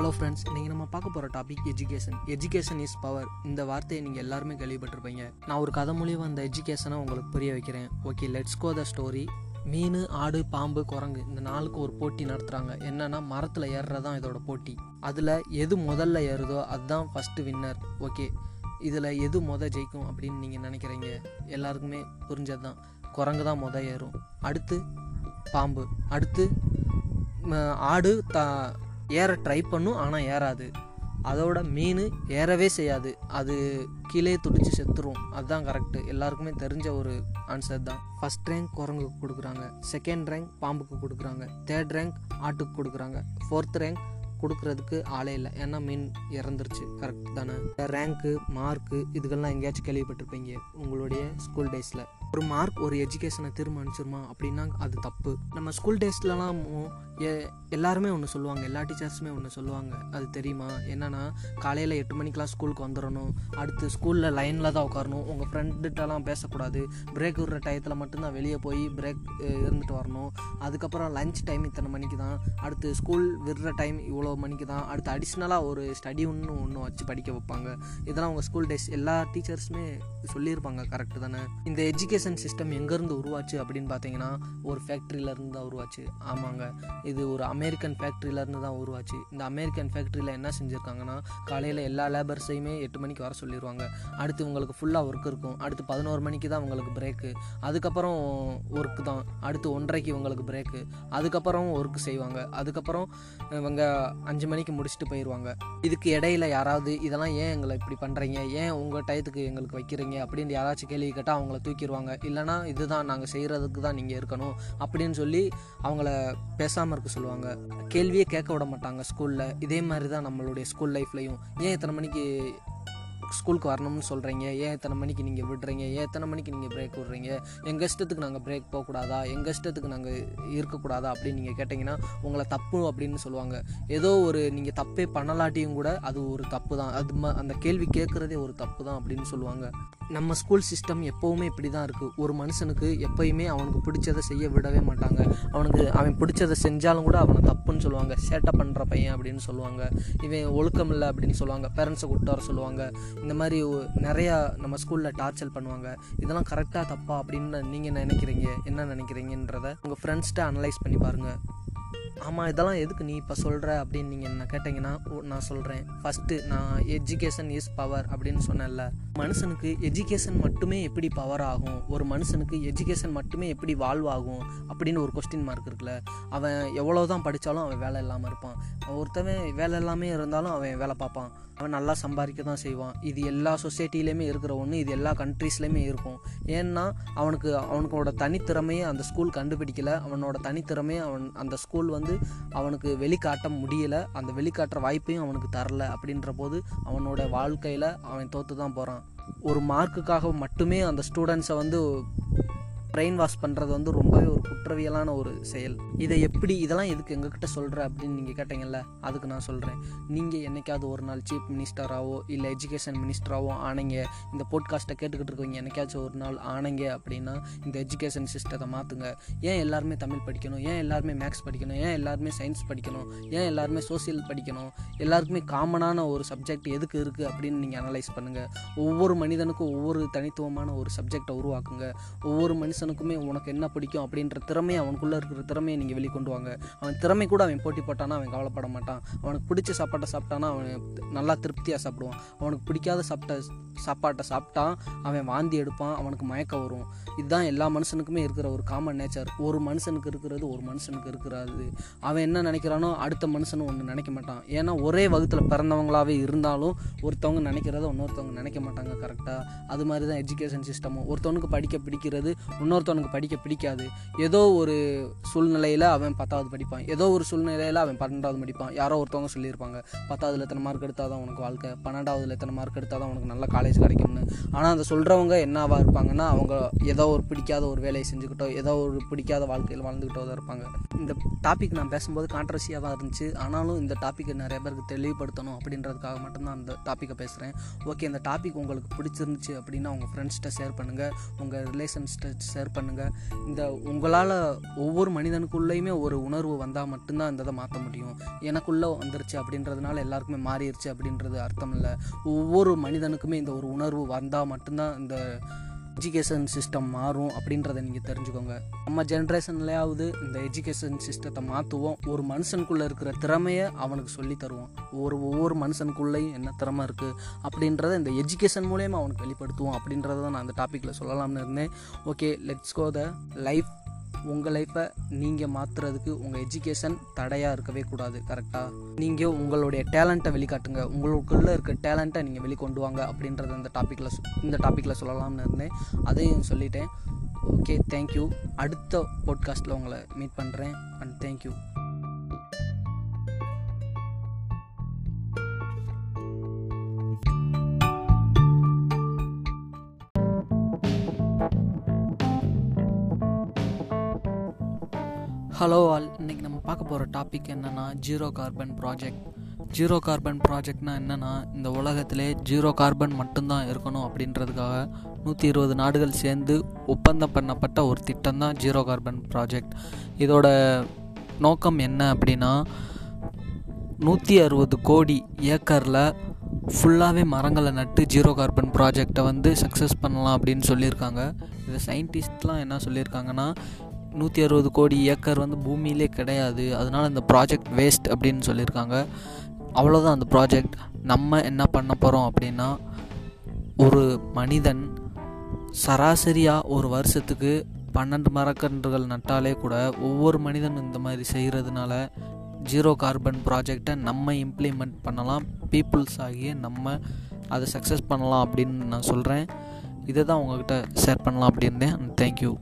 Hello friends நீங்கள் நம்ம பார்க்க போகிற topic education education is power இந்த வார்த்தையை நீங்கள் எல்லாருமே கேள்விப்பட்டிருப்பீங்க. நான் ஒரு கதை மூலியமாக அந்த எஜுகேஷனை உங்களுக்கு புரிய வைக்கிறேன். Okay let's go the story மீன் ஆடு பாம்பு குரங்கு இந்த நாளுக்கு ஒரு போட்டி நடத்துகிறாங்க என்னன்னா மரத்தில் ஏறுறதான் இதோட போட்டி. அதில் எது முதல்ல ஏறுதோ அதுதான் ஃபஸ்ட்டு வின்னர் ஓகே இதில் எது முத ஜெயிக்கும் அப்படின்னு நீங்கள் நினைக்கிறீங்க? எல்லாருக்குமே புரிஞ்சது தான் குரங்கு தான் முத ஏறும். அடுத்து பாம்பு. அடுத்து ஆடு த ஏற ட்ரை பண்ணும் ஆனால் ஏறாது. அதோட மீன் ஏறவே செய்யாது. அது கீழே துடிச்சு செத்துரும். அதுதான் கரெக்டு எல்லாருக்குமே தெரிஞ்ச ஒரு ஆன்சர் தான். ஃபஸ்ட் ரேங்க் குரங்குக்கு கொடுக்குறாங்க. செகண்ட் ரேங்க் பாம்புக்கு கொடுக்குறாங்க. தேர்ட் ரேங்க் ஆட்டுக்கு கொடுக்குறாங்க. ஃபோர்த் ரேங்க் கொடுக்கறதுக்கு ஆளே இல்லை. ஏன்னா மீன் இறந்துருச்சு. கரெக்ட் தானே? ரேங்க்கு மார்க்கு இதுக்கெல்லாம் எங்கேயாச்சும் கேள்விப்பட்டிருப்பீங்க. உங்களுடைய ஸ்கூல் டேஸில் ஒரு மார்க் ஒரு எஜுகேஷனை தீர்மானிச்சிருமா அப்படின்னா அது தப்பு. நம்ம ஸ்கூல் டேஸ்லலாம் எல்லாருமே ஒன்று சொல்லுவாங்க. எல்லா டீச்சர்ஸுமே ஒன்று சொல்லுவாங்க. அது தெரியுமா? என்னன்னா காலையில் எட்டு மணிக்கெலாம் ஸ்கூலுக்கு வந்துடணும் அடுத்து ஸ்கூலில் லைனில் தான் உட்காரணும். உங்கள் ஃப்ரெண்டுகிட்டலாம் பேசக்கூடாது. பிரேக் விடுற டயத்தில் மட்டும்தான் வெளியே போய் பிரேக் இருந்துட்டு வரணும். அதுக்கப்புறம் லஞ்ச் டைம் இத்தனை மணிக்கு தான் அடுத்து ஸ்கூல் விடுற டைம் இவ்வளோ மணிக்கு தான் அடுத்து அடிஷ்னலாக ஒரு ஸ்டடி ஒன்று ஒன்று வச்சு படிக்க வைப்பாங்க. இதெல்லாம் உங்கள் ஸ்கூல் டேஸ் எல்லா டீச்சர்ஸுமே சொல்லியிருப்பாங்க. கரெக்டு தானே? இந்த எஜுகேஷன் சிஸ்டம் எங்கேருந்து உருவாச்சு அப்படின்னு பார்த்தீங்கன்னா ஒரு ஃபேக்ட்ரியிலேருந்து தான் உருவாச்சு. ஆமாங்க. இது ஒரு அமெரிக்கன் ஃபேக்ட்ரியிலேருந்து தான் உருவாச்சு. இந்த அமெரிக்கன் ஃபேக்ட்ரியில் என்ன செஞ்சுருக்காங்கன்னா காலையில் எல்லா லேபர்ஸையுமே எட்டு மணிக்கு வர சொல்லிடுவாங்க அடுத்து உங்களுக்கு ஃபுல்லாக ஒர்க் இருக்கும். அடுத்து பதினோரு மணிக்கு தான் உங்களுக்கு பிரேக்கு அதுக்கப்புறம் ஒர்க்கு தான். அடுத்து ஒன்றரைக்கு உங்களுக்கு பிரேக்கு அதுக்கப்புறம் ஒர்க் செய்வாங்க. அதுக்கப்புறம் இவங்க அஞ்சு மணிக்கு முடிச்சுட்டு போயிடுவாங்க இதுக்கு இடையில யாராவது இதெல்லாம் ஏன் எங்களை இப்படி பண்ணுறீங்க ஏன் உங்கள் டயத்துக்கு எங்களுக்கு வைக்கிறீங்க? அப்படின்னு யாராச்சும் கேள்வி கேட்டால் அவங்கள தூக்கிடுவாங்க இல்லைனா இதுதான் நாங்கள் செய்கிறதுக்கு தான் நீங்கள் இருக்கணும். அப்படின்னு சொல்லி அவங்கள பேசாமல் இருக்க சொல்லுவாங்க. கேள்வியே கேட்க விட மாட்டாங்க ஸ்கூலில். இதே மாதிரி தான் நம்மளுடைய ஸ்கூல் லைஃப்லையும். ஏன் இத்தனை மணிக்கு ஸ்கூலுக்கு வரணும்னு சொல்கிறீங்க ஏன் எத்தனை மணிக்கு நீங்கள் விடுறீங்க? ஏன் எத்தனை மணிக்கு நீங்கள் பிரேக் விடுறீங்க? எங்கள் இஷ்டத்துக்கு நாங்கள் பிரேக் போகக்கூடாதா? எங்கள் இஷ்டத்துக்கு நாங்கள் இருக்கக்கூடாதா? அப்படின்னு நீங்கள் கேட்டிங்கன்னா உங்களை தப்பு அப்படின்னு சொல்லுவாங்க. ஏதோ ஒரு நீங்கள் தப்பே பண்ணலாட்டியும் கூட அது ஒரு தப்பு தான் அது ம அந்த கேள்வி கேட்குறதே ஒரு தப்பு தான் அப்படின்னு சொல்லுவாங்க. நம்ம ஸ்கூல் சிஸ்டம் எப்போவுமே இப்படி தான் இருக்குது ஒரு மனுஷனுக்கு எப்பயுமே அவனுக்கு பிடிச்சதை செய்ய விடவே மாட்டாங்க. அவனுக்கு அவன் பிடிச்சதை செஞ்சாலும் கூட அவனை தப்புன்னு சொல்லுவாங்க. சேட்டை பண்ணுற பையன் அப்படின்னு சொல்லுவாங்க. இவன் ஒழுக்கம் இல்லை அப்படின்னு சொல்லுவாங்க. பேரண்ட்ஸை கூப்பிட்டு வர சொல்லுவாங்க. இந்த மாதிரி நிறையா நம்ம ஸ்கூலில் டார்ச்சர் பண்ணுவாங்க. இதெல்லாம் கரெக்டாக தப்பா அப்படின்னு நீங்கள் நினைக்கிறீங்க? என்ன நினைக்கிறீங்கன்றத உங்கள் ஃப்ரெண்ட்ஸ்கிட்ட அனலைஸ் பண்ணி பாருங்கள் ஆமாம் இதெல்லாம் எதுக்கு நீ இப்போ சொல்கிற அப்படின்னு நீங்கள் என்ன கேட்டிங்கன்னா ஓ, நான் சொல்கிறேன் ஃபஸ்ட்டு நான் எஜுகேஷன் இஸ் பவர் அப்படின்னு சொன்னேன்ல. மனுஷனுக்கு எஜுகேஷன் மட்டுமே எப்படி பவர் ஆகும்? ஒரு மனுஷனுக்கு எஜுகேஷன் மட்டுமே எப்படி வால்வ் ஆகும் அப்படின்னு ஒரு கொஸ்டின் மார்க் இருக்குல்ல. அவன் எவ்வளோ தான் படித்தாலும் அவன் வேலை இல்லாமல் இருப்பான். ஒருத்தவன் வேலை இல்லாமல் இருந்தாலும் அவன் வேலை பார்ப்பான். அவன் நல்லா சம்பாதிக்க தான் செய்வான். இது எல்லா சொசைட்டிலையுமே இருக்கிற ஒன்று இது எல்லா கண்ட்ரீஸ்லையுமே இருக்கும். ஏன்னா அவனுக்கு அவனுக்கோட தனித்திறமையை அந்த ஸ்கூல் கண்டுபிடிக்கல. அவனோட தனித்திறமையை அவன் அந்த ஸ்கூல் வந்து அவனுக்கு வெளிக்காட்ட முடியல அந்த வெளிக்காட்டுற வாய்ப்பையும் அவனுக்கு தரல அப்படின்ற போது அவனோட வாழ்க்கையில் அவன் தோற்று தான் போகிறான் ஒரு மார்க்குக்காக மட்டுமே அந்த ஸ்டூடெண்ட்ஸை வந்து பிரெயின் வாஷ் பண்ணுறது வந்து ரொம்பவே ஒரு குற்றவியலான ஒரு செயல். இதை எப்படி இதெல்லாம் எதுக்கு எங்ககிட்ட சொல்கிற அப்படின்னு நீங்கள் கேட்டீங்கல்ல அதுக்கு நான் சொல்கிறேன் நீங்கள் என்னைக்காவது ஒரு நாள் சீஃப் மினிஸ்டராகவோ இல்லை எஜுகேஷன் மினிஸ்டராகவோ ஆனீங்க இந்த போட்காஸ்ட்டை கேட்டுக்கிட்டு இருக்கவங்க என்னைக்காச்சும் ஒரு நாள் ஆனீங்க அப்படின்னா இந்த எஜுகேஷன் சிஸ்டத்தை மாற்றுங்க ஏன் எல்லாருமே தமிழ் படிக்கணும்? ஏன் எல்லாருமே மேக்ஸ் படிக்கணும்? ஏன் எல்லாருமே சயின்ஸ் படிக்கணும்? ஏன் எல்லாருமே சோசியல் படிக்கணும்? எல்லாருக்குமே காமனான ஒரு சப்ஜெக்ட் எதுக்கு இருக்குது அப்படின்னு நீங்கள் அனலைஸ் பண்ணுங்கள் ஒவ்வொரு மனிதனுக்கும் ஒவ்வொரு தனித்துவமான ஒரு சப்ஜெக்டை உருவாக்குங்க. ஒவ்வொரு பர்சனுக்குமே உனக்கு என்ன பிடிக்கும் அப்படின்ற திறமையை அவனுக்குள்ளே இருக்கிற திறமையை நீங்கள் வெளிக்கொண்டு வாங்க அவன் திறமை கூட அவன் போட்டி போட்டானா அவன் கவலைப்பட மாட்டான். அவனுக்கு பிடிச்ச சாப்பாட்டை சாப்பிட்டானா அவன் நல்லா திருப்தியாக சாப்பிடுவான். அவனுக்கு பிடிக்காத சாப்பிட்ட சாப்பாட்டை சாப்பிட்டான் அவன் வாந்தி எடுப்பான் அவனுக்கு மயக்கம் வரும். இதுதான் எல்லா மனுஷனுக்குமே இருக்கிற ஒரு காமன் நேச்சர் ஒரு மனுஷனுக்கு இருக்கிறது ஒரு மனுஷனுக்கு இருக்கிறது. அவன் என்ன நினைக்கிறானோ அடுத்த மனுஷனும் ஒன்று நினைக்க மாட்டான். ஏன்னா ஒரே வகுத்தில் பிறந்தவங்களாவே இருந்தாலும் ஒருத்தவங்க நினைக்கிறத இன்னொருத்தவங்க நினைக்க மாட்டாங்க கரெக்டாக அது மாதிரி தான் எஜுகேஷன் சிஸ்டமும் ஒருத்தவனுக்கு படிக்க பிடிக்கிறது இன்னொருத்தவனுக்கு படிக்க பிடிக்காது. ஏதோ ஒரு சூழ்நிலையில் அவன் பத்தாவது படிப்பான். ஏதோ ஒரு சூழ்நிலையில் அவன் பன்னெண்டாவது படிப்பான் யாரோ ஒருத்தவங்க சொல்லியிருப்பாங்க. பத்தாவதுல எத்தனை மார்க் எடுத்தால் தான் உனக்கு வாழ்க்கை? பன்னெண்டாவதுல எத்தனை மார்க் எடுத்தால் தான் உனக்கு நல்ல காலேஜ் கிடைக்கும்னு? ஆனால் அந்த சொல்கிறவங்க என்னவா இருப்பாங்கன்னா அவங்க ஏதோ ஒரு பிடிக்காத ஒரு வேலையை செஞ்சுக்கிட்டோ ஏதோ ஒரு பிடிக்காத வாழ்க்கையில் வாழ்ந்துக்கிட்டோ தான் இருப்பாங்க. இந்த டாபிக் நான் பேசும்போது கான்ட்ரவர்சியாக தான் இருந்துச்சு. ஆனாலும் இந்த டாப்பிக்கை நிறைய பேருக்கு தெளிவுபடுத்தணும் அப்படின்றதுக்காக மட்டும்தான் அந்த டாப்பிக்கை பேசுகிறேன் ஓகே இந்த டாபிக் உங்களுக்கு பிடிச்சிருந்துச்சு அப்படின்னா உங்கள் ஃப்ரெண்ட்ஸ்கிட்ட ஷேர் பண்ணுங்கள் உங்கள் ரிலேஷன்ஸ்கிட்ட ஷேர் ஷேர் பண்ணுங்கள் இந்த உங்களால் ஒவ்வொரு மனிதனுக்குள்ளேயுமே ஒரு உணர்வு வந்தால் மட்டும்தான் அந்த இதை மாற்ற முடியும். எனக்குள்ளே வந்துருச்சு அப்படின்றதுனால எல்லாருக்குமே மாறிடுச்சு அப்படின்றது அர்த்தம் இல்லை. ஒவ்வொரு மனிதனுக்குமே இந்த ஒரு உணர்வு வந்தால் மட்டும்தான் இந்த எஜுகேஷன் சிஸ்டம் மாறும் அப்படின்றத நீங்கள் தெரிஞ்சுக்கோங்க. நம்ம ஜென்ரேஷன்லேயாவது இந்த எஜுகேஷன் சிஸ்டத்தை மாற்றுவோம் ஒரு மனுஷனுக்குள்ளே இருக்கிற திறமையை அவனுக்கு சொல்லி தருவோம். ஒரு ஒவ்வொரு மனுஷனுக்குள்ளேயும் என்ன திறமை இருக்குது அப்படின்றத இந்த எஜுகேஷன் மூலயமா அவனுக்கு வெளிப்படுத்துவோம் அப்படின்றத நான் அந்த டாப்பிக்கில் சொல்லலாம்னு இருந்தேன். Okay let's go the life உங்கள் லைஃப்பை நீங்கள் மாற்றுறதுக்கு உங்கள் எஜுகேஷன் தடையாக இருக்கவே கூடாது கரெக்டாக நீங்கள் உங்களுடைய டேலண்ட்டை வெளிக்காட்டுங்க. உங்களுக்குள்ளே இருக்க டேலண்ட்டை நீங்கள் வெளிக்கொண்டு வாங்க அப்படின்றத இந்த டாப்பிக்கில் இந்த டாப்பிக்கில் சொல்லலாம்னு இருந்தேன். அதையும் சொல்லிட்டேன். ஓகே தேங்க்யூ அடுத்த பாட்காஸ்ட்டில் உங்களை மீட் பண்ணுறேன் அண்ட் தேங்க்யூ ஹலோ ஆல் இன்றைக்கி நம்ம பார்க்க போகிற டாபிக் என்னென்னா zero carbon project zero carbon ப்ராஜெக்ட்னா என்னென்னா இந்த உலகத்திலே ஜீரோ கார்பன் மட்டும்தான் இருக்கணும் அப்படின்றதுக்காக நூற்றி இருபது நாடுகள் சேர்ந்து ஒப்பந்தம் பண்ணப்பட்ட ஒரு திட்டம் தான் ஜீரோ கார்பன் ப்ராஜெக்ட் இதோட நோக்கம் என்ன அப்படின்னா நூற்றி அறுபது கோடி ஏக்கரில் ஃபுல்லாகவே மரங்களை நட்டு ஜீரோ கார்பன் ப்ராஜெக்டை வந்து சக்ஸஸ் பண்ணலாம் அப்படின்னு சொல்லியிருக்காங்க. இதை சயின்டிஸ்ட்லாம் என்ன சொல்லியிருக்காங்கன்னா நூற்றி அறுபது கோடி ஏக்கர் வந்து பூமியிலே கிடையாது. அதனால் இந்த ப்ராஜெக்ட் வேஸ்ட் அப்படின்னு சொல்லியிருக்காங்க. அவ்வளோதான் அந்த ப்ராஜெக்ட் நம்ம என்ன பண்ண போகிறோம் அப்படின்னா ஒரு மனிதன் சராசரியாக ஒரு வருஷத்துக்கு பன்னெண்டு மரக்கன்றுகள் நட்டாலே கூட ஒவ்வொரு மனிதனும் இந்த மாதிரி செய்கிறதுனால ஜீரோ கார்பன் ப்ராஜெக்டை நம்ம இம்ப்ளிமெண்ட் பண்ணலாம். பீப்புள்ஸ் ஆகிய நம்ம அதை சக்ஸஸ் பண்ணலாம் அப்படின்னு நான் சொல்கிறேன் இதை தான் உங்ககிட்ட ஷேர் பண்ணலாம் அப்படின்னேன் தேங்க்யூ